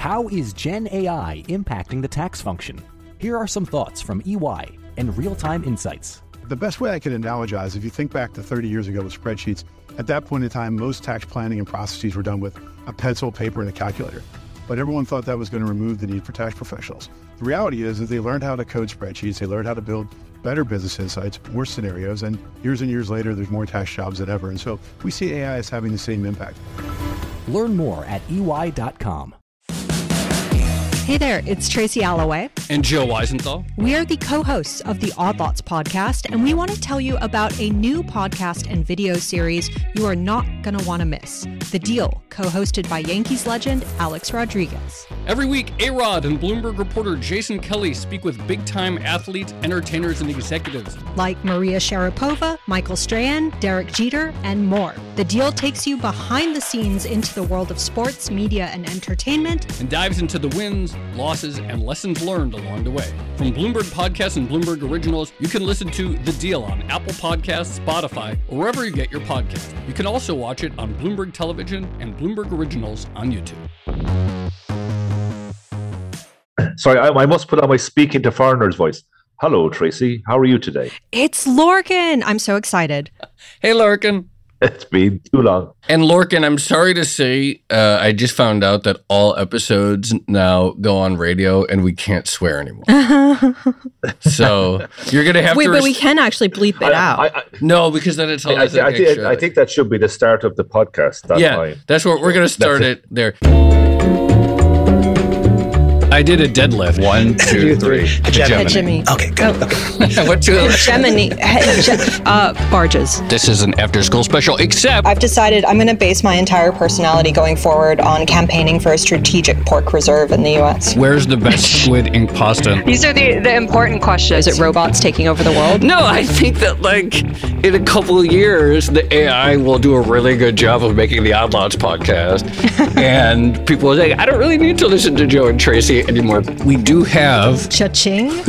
How is Gen AI impacting the tax function? Here are some thoughts from EY and real time insights. The best way I could analogize, if you think back to 30 years ago with spreadsheets, at that point in time, most tax planning and processes were done with a pencil, paper, and a calculator. But everyone thought that was going to remove the need for tax professionals. The reality is that they learned how to code spreadsheets, they learned how to build better business insights, more scenarios, and years and years later, there's more tax jobs than ever. And so we see AI as having the same impact. Learn more at EY.com. Hey there, it's Tracy Alloway. And Joe Weisenthal. We are the co hosts of the Odd Lots podcast, and we want to tell you about a new podcast and video series you are not going to want to miss The Deal, co hosted by Yankees legend Alex Rodriguez. Every week, A Rod and Bloomberg reporter Jason Kelly speak with big time athletes, entertainers, and executives. Like Maria Sharapova, Michael Strahan, Derek Jeter, and more. The Deal takes you behind the scenes into the world of sports, media, and entertainment, and dives into the wins losses, and lessons learned along the way. From Bloomberg Podcasts and Bloomberg Originals, you can listen to The Deal on Apple Podcasts, Spotify, or wherever you get your podcast. You can also watch it on Bloomberg Television and Bloomberg Originals on YouTube. Sorry, I, I must put on my speaking to foreigners voice. Hello, Tracy. How are you today? It's Lorcan. I'm so excited. hey, Lorcan. It's been too long. And Lorcan, I'm sorry to say, uh, I just found out that all episodes now go on radio and we can't swear anymore. so you're gonna have Wait, to. Wait, but we can actually bleep it I, out. I, I, no, because then it's all. I, I, think that should be the start of the podcast. That's yeah, that's what we're gonna start it there. I did a deadlift. One, two, three. Hegemony. Hegemony. Okay, good. Oh. Okay. what two? Hegemony. uh, barges. This is an after-school special, except I've decided I'm going to base my entire personality going forward on campaigning for a strategic pork reserve in the U.S. Where's the best squid ink pasta? These are the the important questions. Is it robots taking over the world? No, I think that like in a couple of years, the AI will do a really good job of making the Odd Lots podcast, and people will say, I don't really need to listen to Joe and Tracy anymore. We do have cha-ching,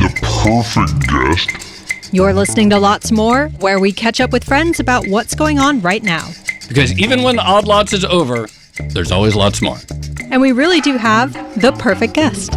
the perfect guest. You're listening to Lots More, where we catch up with friends about what's going on right now. Because even when Odd Lots is over, there's always lots more. And we really do have the perfect guest.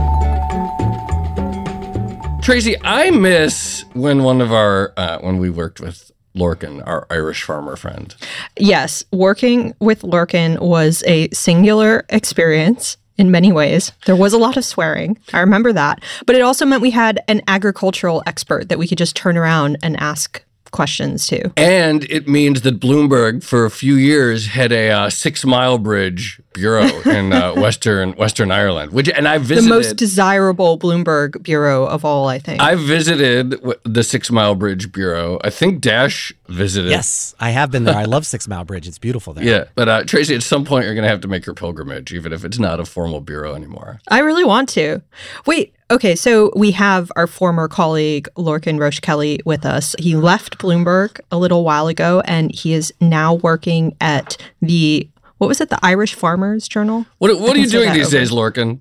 Tracy, I miss when one of our uh, when we worked with Lorcan, our Irish farmer friend. Yes, working with Lorcan was a singular experience in many ways. There was a lot of swearing. I remember that. But it also meant we had an agricultural expert that we could just turn around and ask questions too. And it means that Bloomberg, for a few years, had a uh, six mile bridge bureau in uh, Western Western Ireland, which and I visited the most desirable Bloomberg bureau of all. I think I visited the Six Mile Bridge bureau. I think Dash visited. Yes, I have been there. I love Six Mile Bridge. It's beautiful there. Yeah, but uh, Tracy, at some point you're going to have to make your pilgrimage, even if it's not a formal bureau anymore. I really want to. Wait, Okay, so we have our former colleague Lorcan Roche Kelly with us. He left Bloomberg a little while ago and he is now working at the what was it, the Irish Farmers Journal? What, what are you doing these over. days, Lorcan?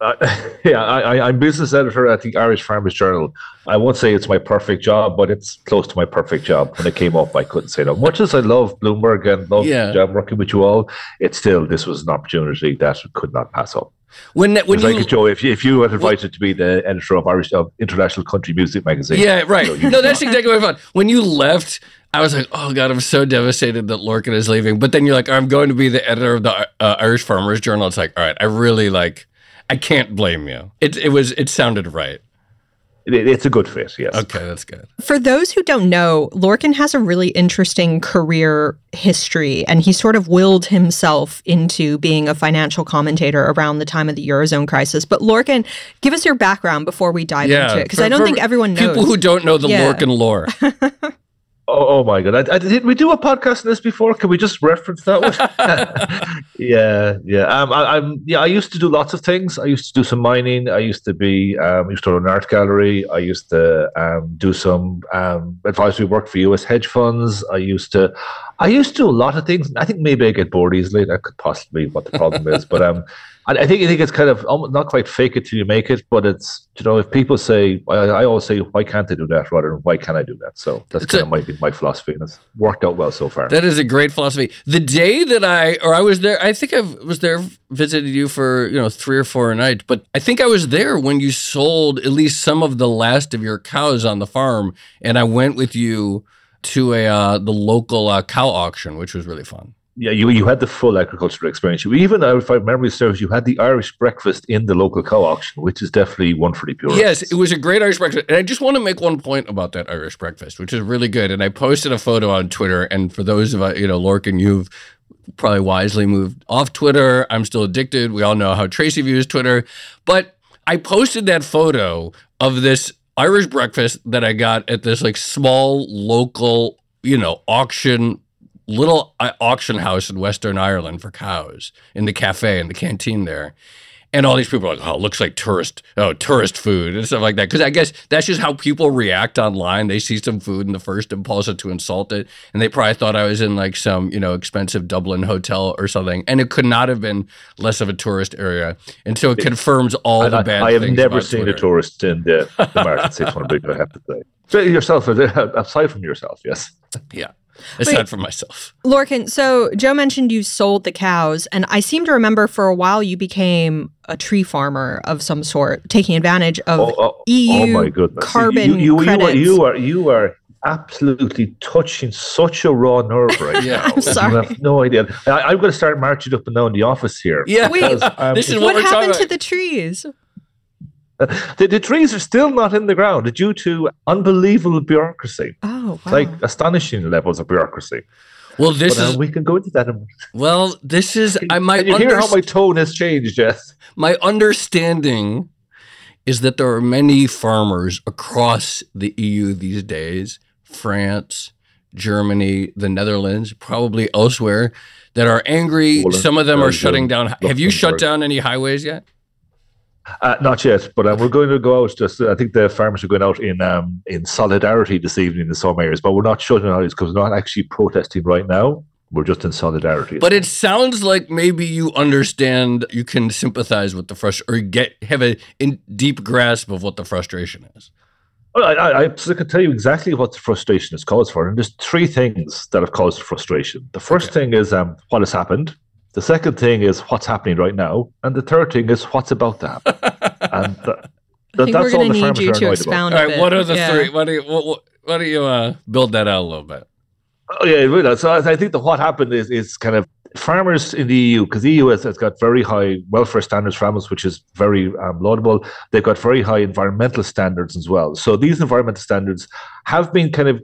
Uh, yeah, I, am business editor at the Irish Farmers Journal. I won't say it's my perfect job, but it's close to my perfect job. When it came up, I couldn't say no. Much as I love Bloomberg and love yeah. job working with you all, it's still this was an opportunity that could not pass up. When when you, like Joe, if you if you were invited to be the editor of Irish of International Country Music Magazine, yeah, right. You know, no, that's exactly what I thought. When you left, I was like, oh god, I'm so devastated that Lorcan is leaving. But then you're like, I'm going to be the editor of the uh, Irish Farmers Journal. It's like, all right, I really like, I can't blame you. It it was it sounded right it's a good fit, yes. Okay, that's good. For those who don't know, Lorcan has a really interesting career history, and he sort of willed himself into being a financial commentator around the time of the Eurozone crisis. But Lorcan, give us your background before we dive yeah, into it, because I don't think everyone knows. People who don't know the yeah. Lorcan lore. Oh, oh, my god! I, I, did we do a podcast on this before? Can we just reference that one? yeah, yeah. Um, I, am yeah. I used to do lots of things. I used to do some mining. I used to be. Um, I used to run an art gallery. I used to um, do some um, advisory work for U.S. hedge funds. I used to. I used to do a lot of things. I think maybe I get bored easily. That could possibly be what the problem is. But um, I think I think it's kind of not quite fake it till you make it. But it's you know if people say I, I always say why can't I do that rather than why can I do that. So that's it's kind a, of my my philosophy, and it's worked out well so far. That is a great philosophy. The day that I or I was there, I think I was there visited you for you know three or four nights. But I think I was there when you sold at least some of the last of your cows on the farm, and I went with you to a uh, the local uh, cow auction, which was really fun. Yeah, you you had the full agricultural experience. You even, uh, if I remember serves, you had the Irish breakfast in the local cow auction, which is definitely one for the purists. Yes, it was a great Irish breakfast, and I just want to make one point about that Irish breakfast, which is really good. And I posted a photo on Twitter, and for those of uh, you know, Lorcan, you've probably wisely moved off Twitter. I'm still addicted. We all know how Tracy views Twitter, but I posted that photo of this Irish breakfast that I got at this like small local, you know, auction, little uh, auction house in Western Ireland for cows in the cafe in the canteen there. And all these people are like, oh, it looks like tourist, oh, tourist food and stuff like that. Because I guess that's just how people react online. They see some food and the first impulse is to insult it. And they probably thought I was in like some, you know, expensive Dublin hotel or something. And it could not have been less of a tourist area. And so it confirms all I, the bad I, I have never seen Twitter. a tourist in the, the market six one I have to say. So yourself, aside from yourself, yes. Yeah. Aside Wait, from myself. Lorcan, so Joe mentioned you sold the cows, and I seem to remember for a while you became a tree farmer of some sort, taking advantage of oh, oh, EU oh my goodness. carbon you, you, you, credits. You are, you are, you are absolutely touching such a raw nerve right yeah, now. I'm sorry. You have no idea. I, am going to start marching up and down the office here. Yeah, because, um, this is what, what happened to the trees. the, the, trees are still not in the ground due to unbelievable bureaucracy. Oh, wow. Like astonishing levels of bureaucracy. Well, this but, uh, is. we can go into that. In well, this is. I might. you hear how my tone has changed, Jess? My understanding is that there are many farmers across the EU these days, France, Germany, the Netherlands, probably elsewhere, that are angry. Poland, Some of them are shutting down. Have you shut down any highways yet? Uh, not yet, but uh, we're going to go out. Just I think the farmers are going out in um, in solidarity this evening in some areas, but we're not shutting out because we're not actually protesting right now. We're just in solidarity. But it sounds like maybe you understand, you can sympathize with the frustration, or get have a in deep grasp of what the frustration is. Well, I, I, I, can tell you exactly what the frustration is caused for, and there's three things that have caused frustration. The first okay. thing is um, what has happened. The second thing is what's happening right now, and the third thing is what's about to happen. and the, the, that's all the farmers are annoyed about. All right, what are the yeah. three? What do you, what, what do you uh, build that out a little bit? Oh yeah, really. So I think that what happened is is kind of farmers in the EU because the EU has, has, got very high welfare standards for animals, which is very um, laudable. They've got very high environmental standards as well. So these environmental standards have been kind of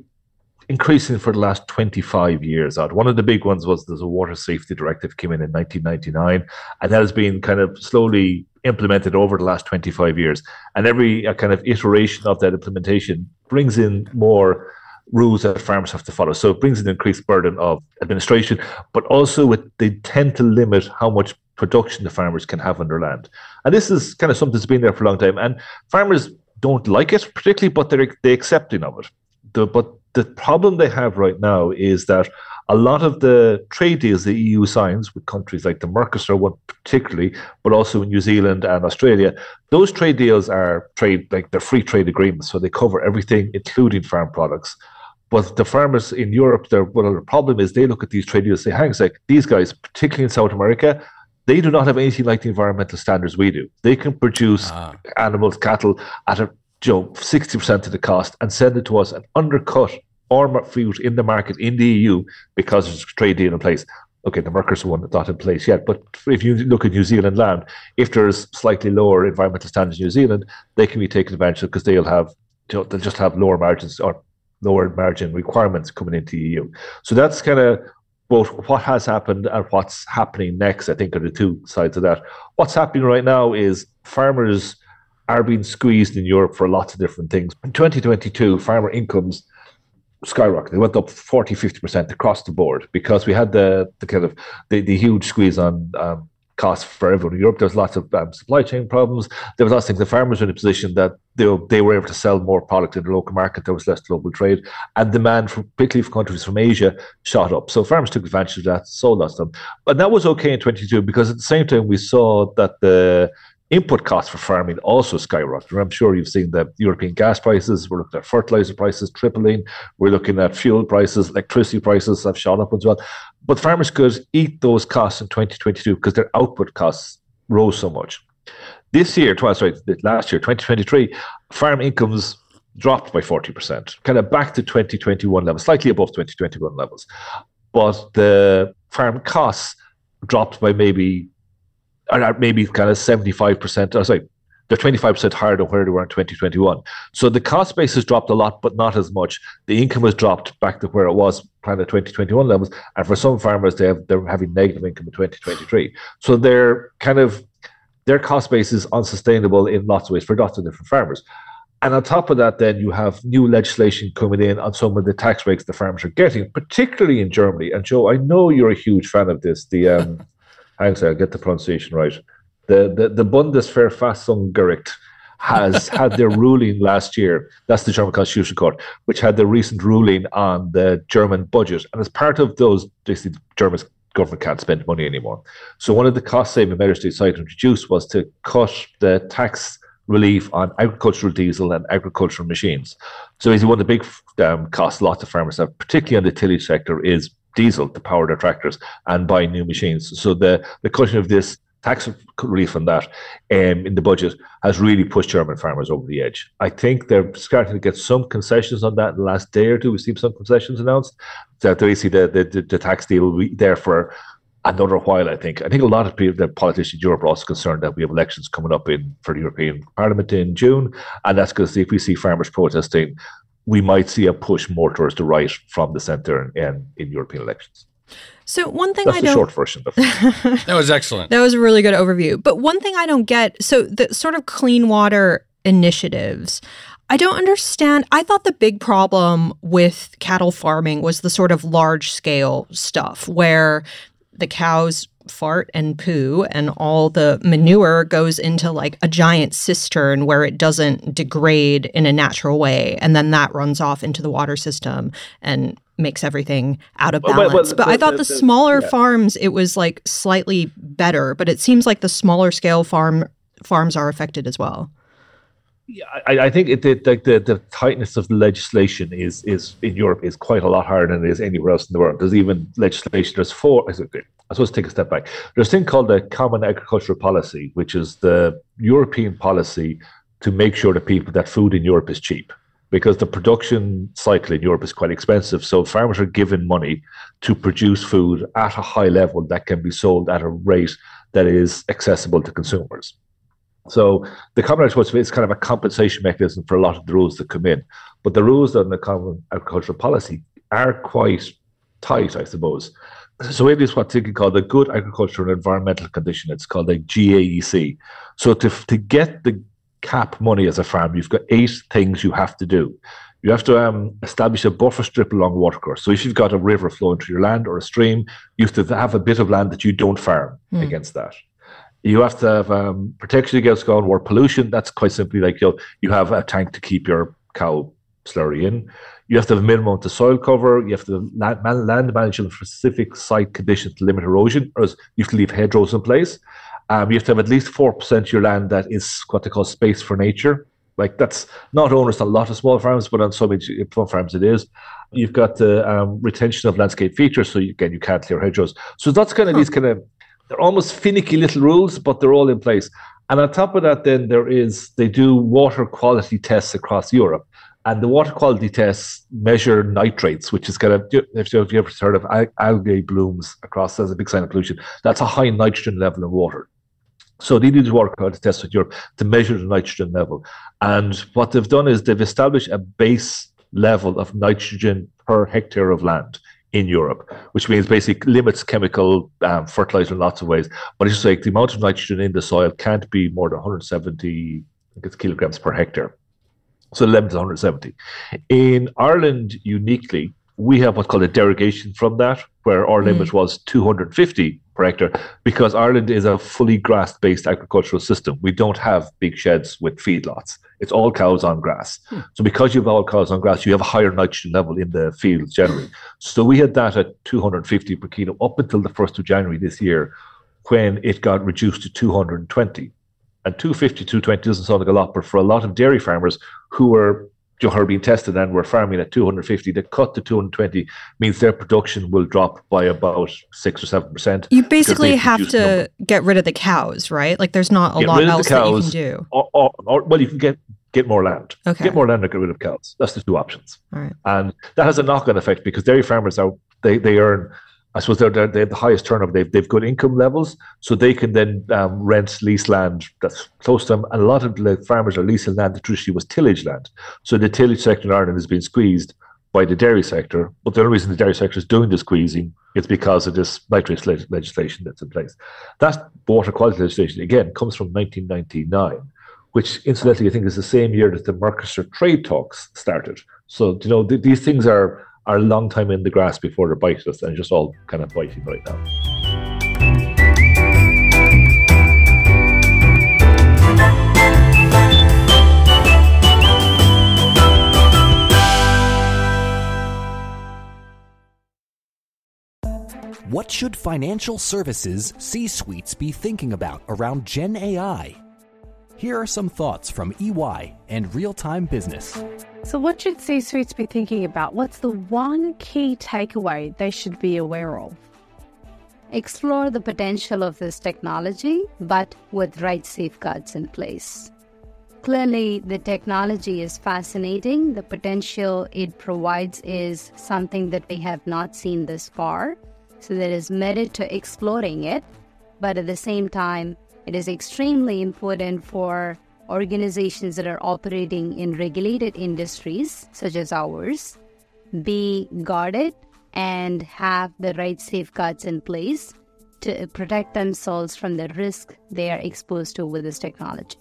increasing for the last 25 years out. One of the big ones was a water safety directive came in in 1999, and that has been kind of slowly implemented over the last 25 years. And every uh, kind of iteration of that implementation brings in more rules that farmers have to follow. So it brings an increased burden of administration, but also it, they tend to limit how much production the farmers can have on their land. And this is kind of something that's been there for a long time. And farmers don't like it particularly, but they're they accepting of it. The, but the problem they have right now is that a lot of the trade deals the EU signs with countries like the Mercosur one particularly, but also in New Zealand and Australia, those trade deals are trade like they're free trade agreements, so they cover everything, including farm products. But the farmers in Europe, their well, the problem is they look at these trade deals and say, hang on a sec, these guys, particularly in South America, they do not have anything like the environmental standards we do. They can produce ah. animals, cattle at a know, 60% of the cost and send it to us and undercut our fruit in the market in the EU because there's a trade deal in place. Okay, the Mercosur one not in place yet, but if you look at New Zealand land, if there's slightly lower environmental standards in New Zealand, they can be taken advantage of because they'll have they'll just have lower margins or lower margin requirements coming into the EU. So that's kind of both what has happened and what's happening next. I think are the two sides of that. What's happening right now is farmers are being squeezed in Europe for lots of different things. In 2022, farmer incomes skyrocketed. They went up 40, 50% across the board because we had the, the kind of the, the huge squeeze on um, costs for everyone in Europe. There was lots of um, supply chain problems. There was lots of things. The farmers were in a position that they, they were able to sell more product in the local market. There was less global trade, and demand, for, particularly for countries from Asia, shot up. So farmers took advantage of that, sold lots of them. But that was okay in 22 because at the same time we saw that the input costs for farming also skyrocketed. I'm sure you've seen the European gas prices. We're looking at fertilizer prices tripling. We're looking at fuel prices, electricity prices have shot up as well. But farmers could eat those costs in 2022 because their output costs rose so much. This year, twice right, last year, 2023, farm incomes dropped by 40%, kind of back to 2021 levels, slightly above 2021 levels. But the farm costs dropped by maybe, or maybe kind of 75%, or sorry, they're 25% higher than where they were in 2021. So the cost base has dropped a lot, but not as much. The income has dropped back to where it was kind of 2021 levels. And for some farmers, they have, they're having negative income in 2023. So they're kind of, their cost base is unsustainable in lots of ways for lots of different farmers. And on top of that, then you have new legislation coming in on some of the tax breaks the farmers are getting, particularly in Germany. And Joe, I know you're a huge fan of this. The um, on, I'll get the pronunciation right the, the, the Bundesverfassungsgericht has had their ruling last year. That's the German Constitutional Court, which had the recent ruling on the German budget. And as part of those, basically, the German government can't spend money anymore. So one of the cost saving measures they decided to introduce was to cut the tax relief on agricultural diesel and agricultural machines. So basically, one of the big um, costs lots of farmers have, particularly on the tillage sector, is diesel to power their tractors and buy new machines. So the, the cutting of this tax relief on that um, in the budget has really pushed German farmers over the edge. I think they're starting to get some concessions on that in the last day or two. We've seen some concessions announced. That they see the, the, the tax deal will be there for another while, I think. I think a lot of people, the politicians in Europe are also concerned that we have elections coming up in for the European Parliament in June. And that's because if we see farmers protesting, we might see a push more towards the right from the centre in, in European elections. So one thing That's I the don't short version. Of that was excellent. That was a really good overview. But one thing I don't get, so the sort of clean water initiatives, I don't understand. I thought the big problem with cattle farming was the sort of large scale stuff where the cows fart and poo and all the manure goes into like a giant cistern where it doesn't degrade in a natural way and then that runs off into the water system and makes everything out of balance. Well, well, but I thought the, the smaller yeah. farms it was like slightly better, but it seems like the smaller scale farm farms are affected as well. Yeah, I, I think it, the, the the tightness of the legislation is is in Europe is quite a lot higher than it is anywhere else in the world. There's even legislation. There's four. I suppose take a step back. There's a thing called the Common Agricultural Policy, which is the European policy to make sure that people that food in Europe is cheap because the production cycle in Europe is quite expensive. So farmers are given money to produce food at a high level that can be sold at a rate that is accessible to consumers. So the common agricultural policy is kind of a compensation mechanism for a lot of the rules that come in. But the rules on the common agricultural policy are quite tight, I suppose. So it is what's called a good agricultural and environmental condition. It's called a GAEC. So to, to get the CAP money as a farm, you've got eight things you have to do. You have to um, establish a buffer strip along watercourse. So if you've got a river flowing through your land or a stream, you have to have a bit of land that you don't farm mm. against that. You have to have um, protection against groundwater pollution. That's quite simply like you you have a tank to keep your cow slurry in. You have to have a minimum to soil cover. You have to land, land manage in specific site conditions to limit erosion, or you have to leave hedgerows in place. Um, you have to have at least 4% of your land that is what they call space for nature. Like that's not onerous on a lot of small farms, but on some farms it is. You've got the um, retention of landscape features, so you, again you can't clear hedgerows. So that's kind of huh. these kind of they're almost finicky little rules, but they're all in place. And on top of that, then there is they do water quality tests across Europe, and the water quality tests measure nitrates, which is kind of if you've ever heard of algae blooms across as a big sign of pollution, that's a high nitrogen level in water. So they need to work out a test with Europe to measure the nitrogen level. And what they've done is they've established a base level of nitrogen per hectare of land in Europe, which means basically limits chemical um, fertilizer in lots of ways. But it's just like the amount of nitrogen in the soil can't be more than 170 kilograms per hectare. So 11 to 170. In Ireland, uniquely, we have what's called a derogation from that, where our mm. limit was 250 per hectare because Ireland is a fully grass based agricultural system. We don't have big sheds with feedlots. It's all cows on grass. Hmm. So because you have all cows on grass, you have a higher nitrogen level in the fields generally. So we had that at 250 per kilo up until the 1st of January this year when it got reduced to 220. And 250, 220 doesn't sound like a lot, but for a lot of dairy farmers who were are being tested and we're farming at 250, the cut to 220 means their production will drop by about six or seven percent. You basically have to get rid of the cows, right? Like there's not a get lot else cows, that you can do. Or, or, or, well, you can get get more land. Okay. Get more land or get rid of cows. That's the two options. All right. And that has a knock-on effect because dairy farmers are they they earn I suppose they're, they're, they have the highest turnover. They've, they've good income levels, so they can then um, rent, lease land that's close to them. And a lot of the farmers are leasing land that traditionally was tillage land. So the tillage sector in Ireland has been squeezed by the dairy sector. But the only reason the dairy sector is doing the squeezing is because of this nitrates le- legislation that's in place. That water quality legislation, again, comes from 1999, which incidentally I think is the same year that the Mercosur trade talks started. So, you know, th- these things are are a long time in the grass before they're biting us and just all kind of biting right now. What should financial services C suites be thinking about around Gen AI? Here are some thoughts from EY and Real Time Business. So, what should C suites be thinking about? What's the one key takeaway they should be aware of? Explore the potential of this technology, but with right safeguards in place. Clearly, the technology is fascinating. The potential it provides is something that we have not seen this far. So, there is merit to exploring it. But at the same time, it is extremely important for organizations that are operating in regulated industries such as ours be guarded and have the right safeguards in place to protect themselves from the risk they are exposed to with this technology.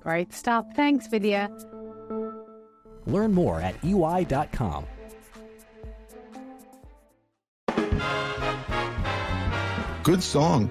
Great stuff. Thanks, Vidya. Learn more at EY.com. Good song.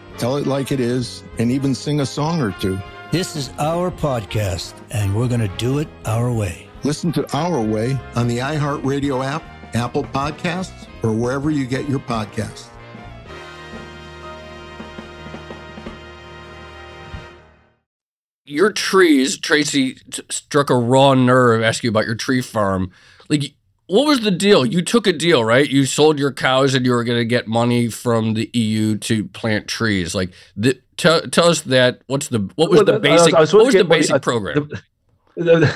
tell it like it is, and even sing a song or two. This is our podcast, and we're going to do it our way. Listen to Our Way on the iHeartRadio app, Apple Podcasts, or wherever you get your podcasts. your trees, Tracy t- struck a raw nerve. Ask you about your tree farm. Like, what was the deal? You took a deal, right? You sold your cows, and you were going to get money from the EU to plant trees. Like, the, tell tell us that. What's the what was well, the basic? I was, I was what was the basic money, program? The,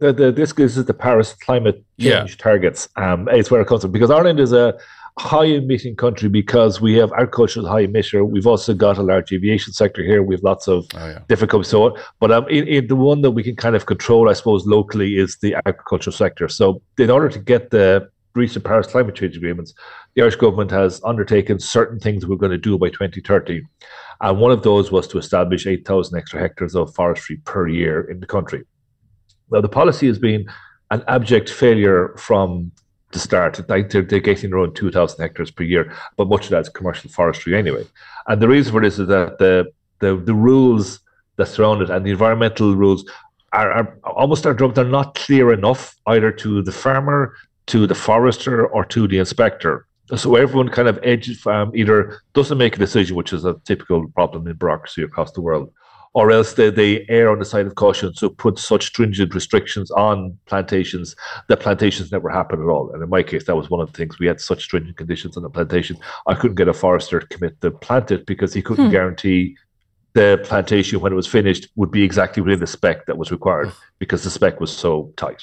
the, the, this is the Paris climate change yeah. targets. Um, it's where it comes from because Ireland is a high emitting country because we have agriculture as high emitter. We've also got a large aviation sector here. We have lots of oh, yeah. So, but um, in, in the one that we can kind of control, I suppose, locally is the agricultural sector. So, in order to get the reach the Paris climate change agreements, the Irish government has undertaken certain things we're going to do by 2030. And one of those was to establish 8,000 extra hectares of forestry per year in the country. Now, the policy has been an abject failure from to start. Like they're, they're getting around 2,000 hectares per year, but much of that is commercial forestry anyway. And the reason for this is that the the, the rules that surround it and the environmental rules are, are almost are, they're not clear enough either to the farmer, to the forester, or to the inspector. So everyone kind of edges um, either doesn't make a decision, which is a typical problem in bureaucracy across the world, or else they, they err on the side of caution, so put such stringent restrictions on plantations that plantations never happen at all. And in my case, that was one of the things we had such stringent conditions on the plantation. I couldn't get a forester to commit to plant it because he couldn't hmm. guarantee the plantation when it was finished would be exactly within the spec that was required because the spec was so tight.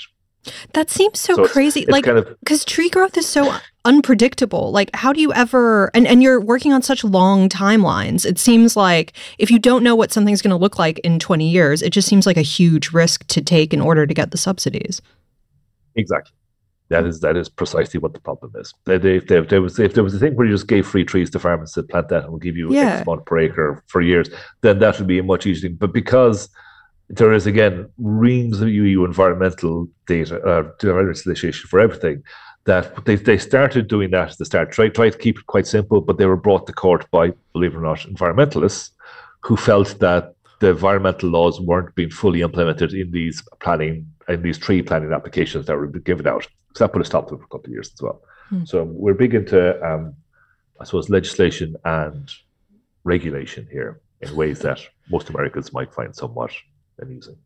That seems so, so crazy. It's, it's like, because kind of, tree growth is so unpredictable. Like, how do you ever, and, and you're working on such long timelines. It seems like if you don't know what something's going to look like in 20 years, it just seems like a huge risk to take in order to get the subsidies. Exactly. That is that is precisely what the problem is. They, they, if, there, if, there was if there was a thing where you just gave free trees to farmers to plant that and we'll give you yeah. X amount per acre for years, then that would be much easier. But because there is again reams of EU environmental data, uh, legislation for everything. That they, they started doing that at the start, try, try to keep it quite simple, but they were brought to court by, believe it or not, environmentalists who felt that the environmental laws weren't being fully implemented in these planning in these tree planning applications that were given out. So that put a stop to it for a couple of years as well. Hmm. So we're big into, um, I suppose, legislation and regulation here in ways that most Americans might find somewhat amusing.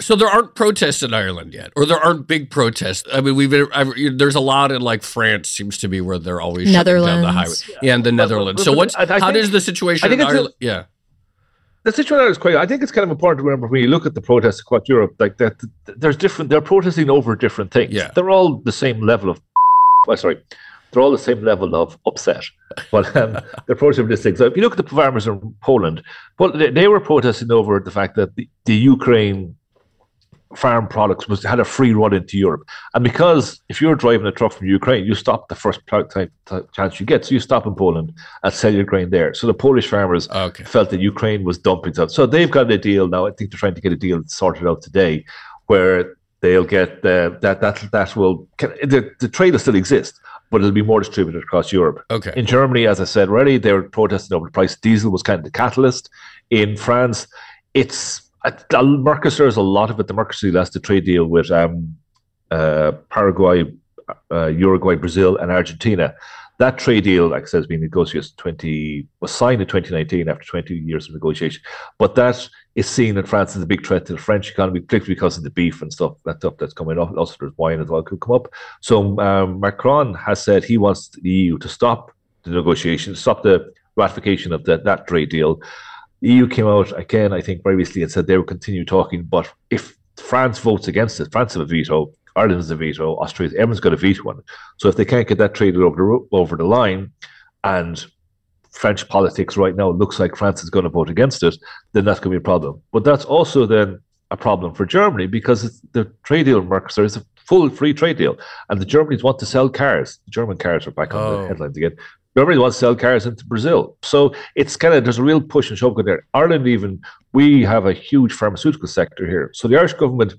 So there aren't protests in Ireland yet, or there aren't big protests. I mean, we've I've, there's a lot in like France seems to be where they're always Netherlands. down the highway. Yeah, yeah and the Netherlands. so what's I, I how think, does the situation in Ireland? A, yeah, the situation is quite. I think it's kind of important to remember when you look at the protests across Europe, like that. There's different. They're protesting over different things. Yeah, they're all the same level of. Well, sorry, they're all the same level of upset. But um, they're protesting this thing. So if you look at the farmers in Poland, well, they, they were protesting over the fact that the, the Ukraine farm products was had a free run into Europe. And because if you're driving a truck from Ukraine, you stop the first time, chance you get. So you stop in Poland and sell your grain there. So the Polish farmers okay. felt that Ukraine was dumping stuff. So they've got a deal now. I think they're trying to get a deal sorted out today where they'll get uh, that that that will the, the trade will still exist but it'll be more distributed across Europe. Okay. In Germany, as I said already, they were protesting over the price diesel was kind of the catalyst. In France, it's uh, Mercosur is a lot of it. The Mercosur that's the trade deal with um, uh, Paraguay, uh, Uruguay, Brazil, and Argentina. That trade deal, like I said, has been negotiated twenty was signed in 2019 after 20 years of negotiation. But that is seen in France as a big threat to the French economy, particularly because of the beef and stuff that stuff that's coming up. Also, there's wine as well could come up. So um, Macron has said he wants the EU to stop the negotiations, stop the ratification of the, that trade deal. The EU came out again, I think, recently and said they will continue talking. But if France votes against it, France has a veto, Ireland has a veto, Australia, everyone's got a veto on it. So if they can't get that traded over the over the line, and French politics right now looks like France is going to vote against it, then that's going to be a problem. But that's also then a problem for Germany because the trade deal with Mercosur is a full free trade deal, and the Germans want to sell cars. The German cars are back on oh. the headlines again. Germany wants to sell cars into Brazil, so it's kind of there's a real push and shove going there. Ireland, even we have a huge pharmaceutical sector here, so the Irish government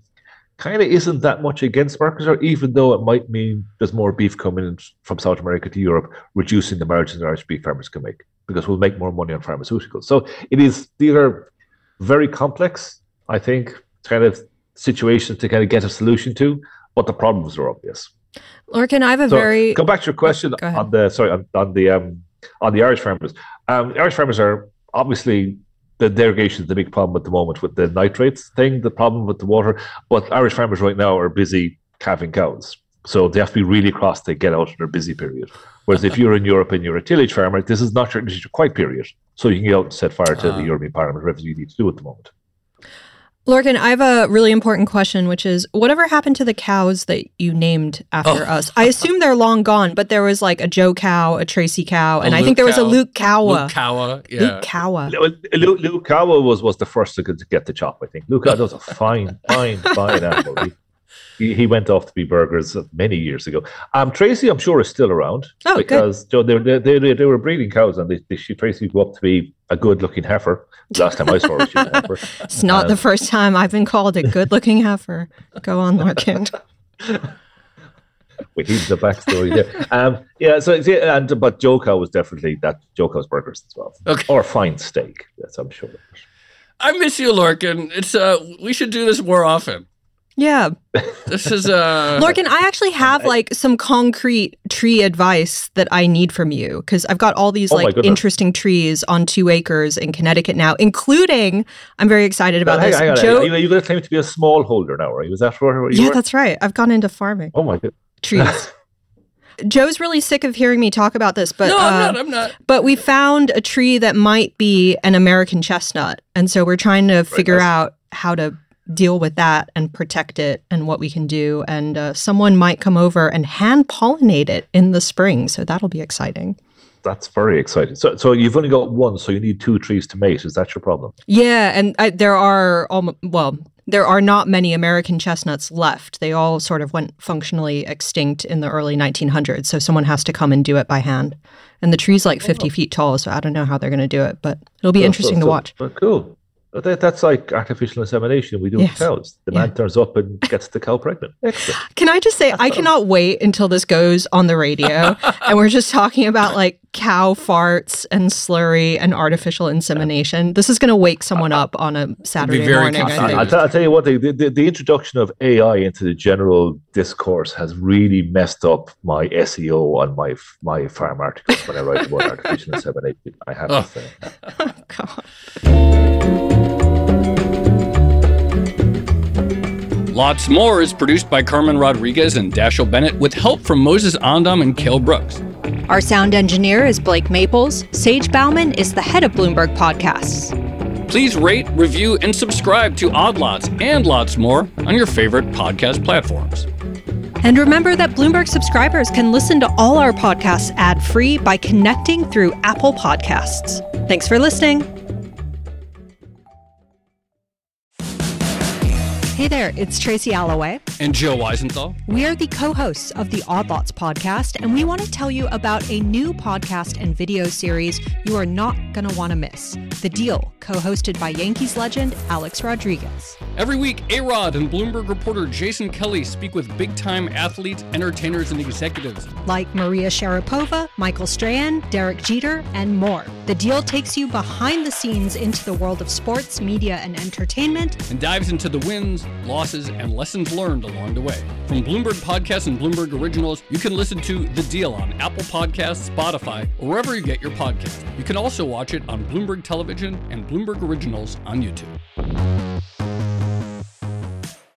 kind of isn't that much against Mercosur, even though it might mean there's more beef coming in from South America to Europe, reducing the margins that Irish beef farmers can make because we'll make more money on pharmaceuticals. So it is these are very complex, I think, kind of situations to kind of get a solution to, but the problems are obvious. Lorcan, I have a so very go back to your question oh, on the sorry on, on the um on the Irish farmers. Um, Irish farmers are obviously the derogation is the big problem at the moment with the nitrates thing, the problem with the water. But Irish farmers right now are busy calving cows. So they have to be really cross to get out in their busy period. Whereas if you're in Europe and you're a tillage farmer, this is not your, this is your quiet period. So you can get out and set fire to uh, the ah. European Parliament, whatever you need to do at the moment. Lorcan, I have a really important question, which is whatever happened to the cows that you named after oh. us? I assume they're long gone, but there was like a Joe cow, a Tracy cow, and I think there was a Luke Kawa. Luke Kawa, yeah. Luke Kawa. Luke, Luke Kawa was, was the first to get the chop, I think. Luke Kawa was a fine, fine, fine animal. He, he, went off to be burgers many years ago. Um, Tracy, I'm sure, is still around oh, because Joe, they, they, they, they, were breeding cows and they, they, she, Tracy grew up to be a good looking heifer. Last time I saw her, she was a heifer. It's not um, the first time I've been called a good looking heifer. Go on, Lorcan. we need the backstory there. Um, yeah, so yeah, and but Joe Cow was definitely that Joe Cow's burgers as well. Okay. Or fine steak, yes, I'm sure. I miss you, Lorcan. It's uh we should do this more often. Yeah. This is uh Lorcan, I actually have like some concrete tree advice that I need from you because I've got all these Oh like interesting trees on two acres in Connecticut now, including I'm very excited about hang, this. hang on, Joe, are you, are you going to claim to be a smallholder now, are you? Is that where you yeah, were? that's right. I've gone into farming Oh my god. trees. Joe's really sick of hearing me talk about this, but No, I'm uh, not. I'm not. But we found a tree that might be an American chestnut, and so we're trying to figure nice. out how to deal with that and protect it and what we can do. And uh, someone might come over and hand pollinate it in the spring, so that'll be exciting. That's very exciting. So, so you've only got one, so you need two trees to mate. Is that your problem? Yeah, and I, there are well, there are not many American chestnuts left. They all sort of went functionally extinct in the early 1900s. So someone has to come and do it by hand. And the tree's like 50 feet tall, so I don't know how they're going to do it, but it'll be So- interesting so- to watch. But cool. That, that's like artificial insemination we do Yes. with cows. The man turns up and gets the cow pregnant. Excellent. Can I just say, I cannot wait until this goes on the radio and we're just talking about like cow farts and slurry and artificial insemination. This is going to wake someone up on a Saturday very morning. I confusing. think. I'll, tell you what, the, the, the introduction of AI into the general discourse has really messed up my SEO on my my farm articles when I write about artificial insemination. I have Oh. to say. Oh, God. Lots More is produced by Carmen Rodriguez and Dashiell Bennett with help from Moses Onam and Kale Brooks. Our sound engineer is Blake Maples. Sage Bauman is the head of Bloomberg Podcasts. Please rate, review, and subscribe to Odd Lots and Lots More on your favorite podcast platforms. And remember that Bloomberg subscribers can listen to all our podcasts ad free by connecting through Apple Podcasts. Thanks for listening. Hey there, it's Tracy Alloway. And Joe Weisenthal. We are the co hosts of the Odd Lots podcast, and we want to tell you about a new podcast and video series you are not going to want to miss The Deal, co hosted by Yankees legend Alex Rodriguez. Every week, A Rod and Bloomberg reporter Jason Kelly speak with big time athletes, entertainers, and executives. Like Maria Sharapova, Michael Strahan, Derek Jeter, and more. The Deal takes you behind the scenes into the world of sports, media, and entertainment. and dives into the wins, losses, and lessons learned along the way. From Bloomberg Podcasts and Bloomberg Originals, you can listen to The Deal on Apple Podcasts, Spotify, or wherever you get your podcast. You can also watch it on Bloomberg Television and Bloomberg Originals on YouTube.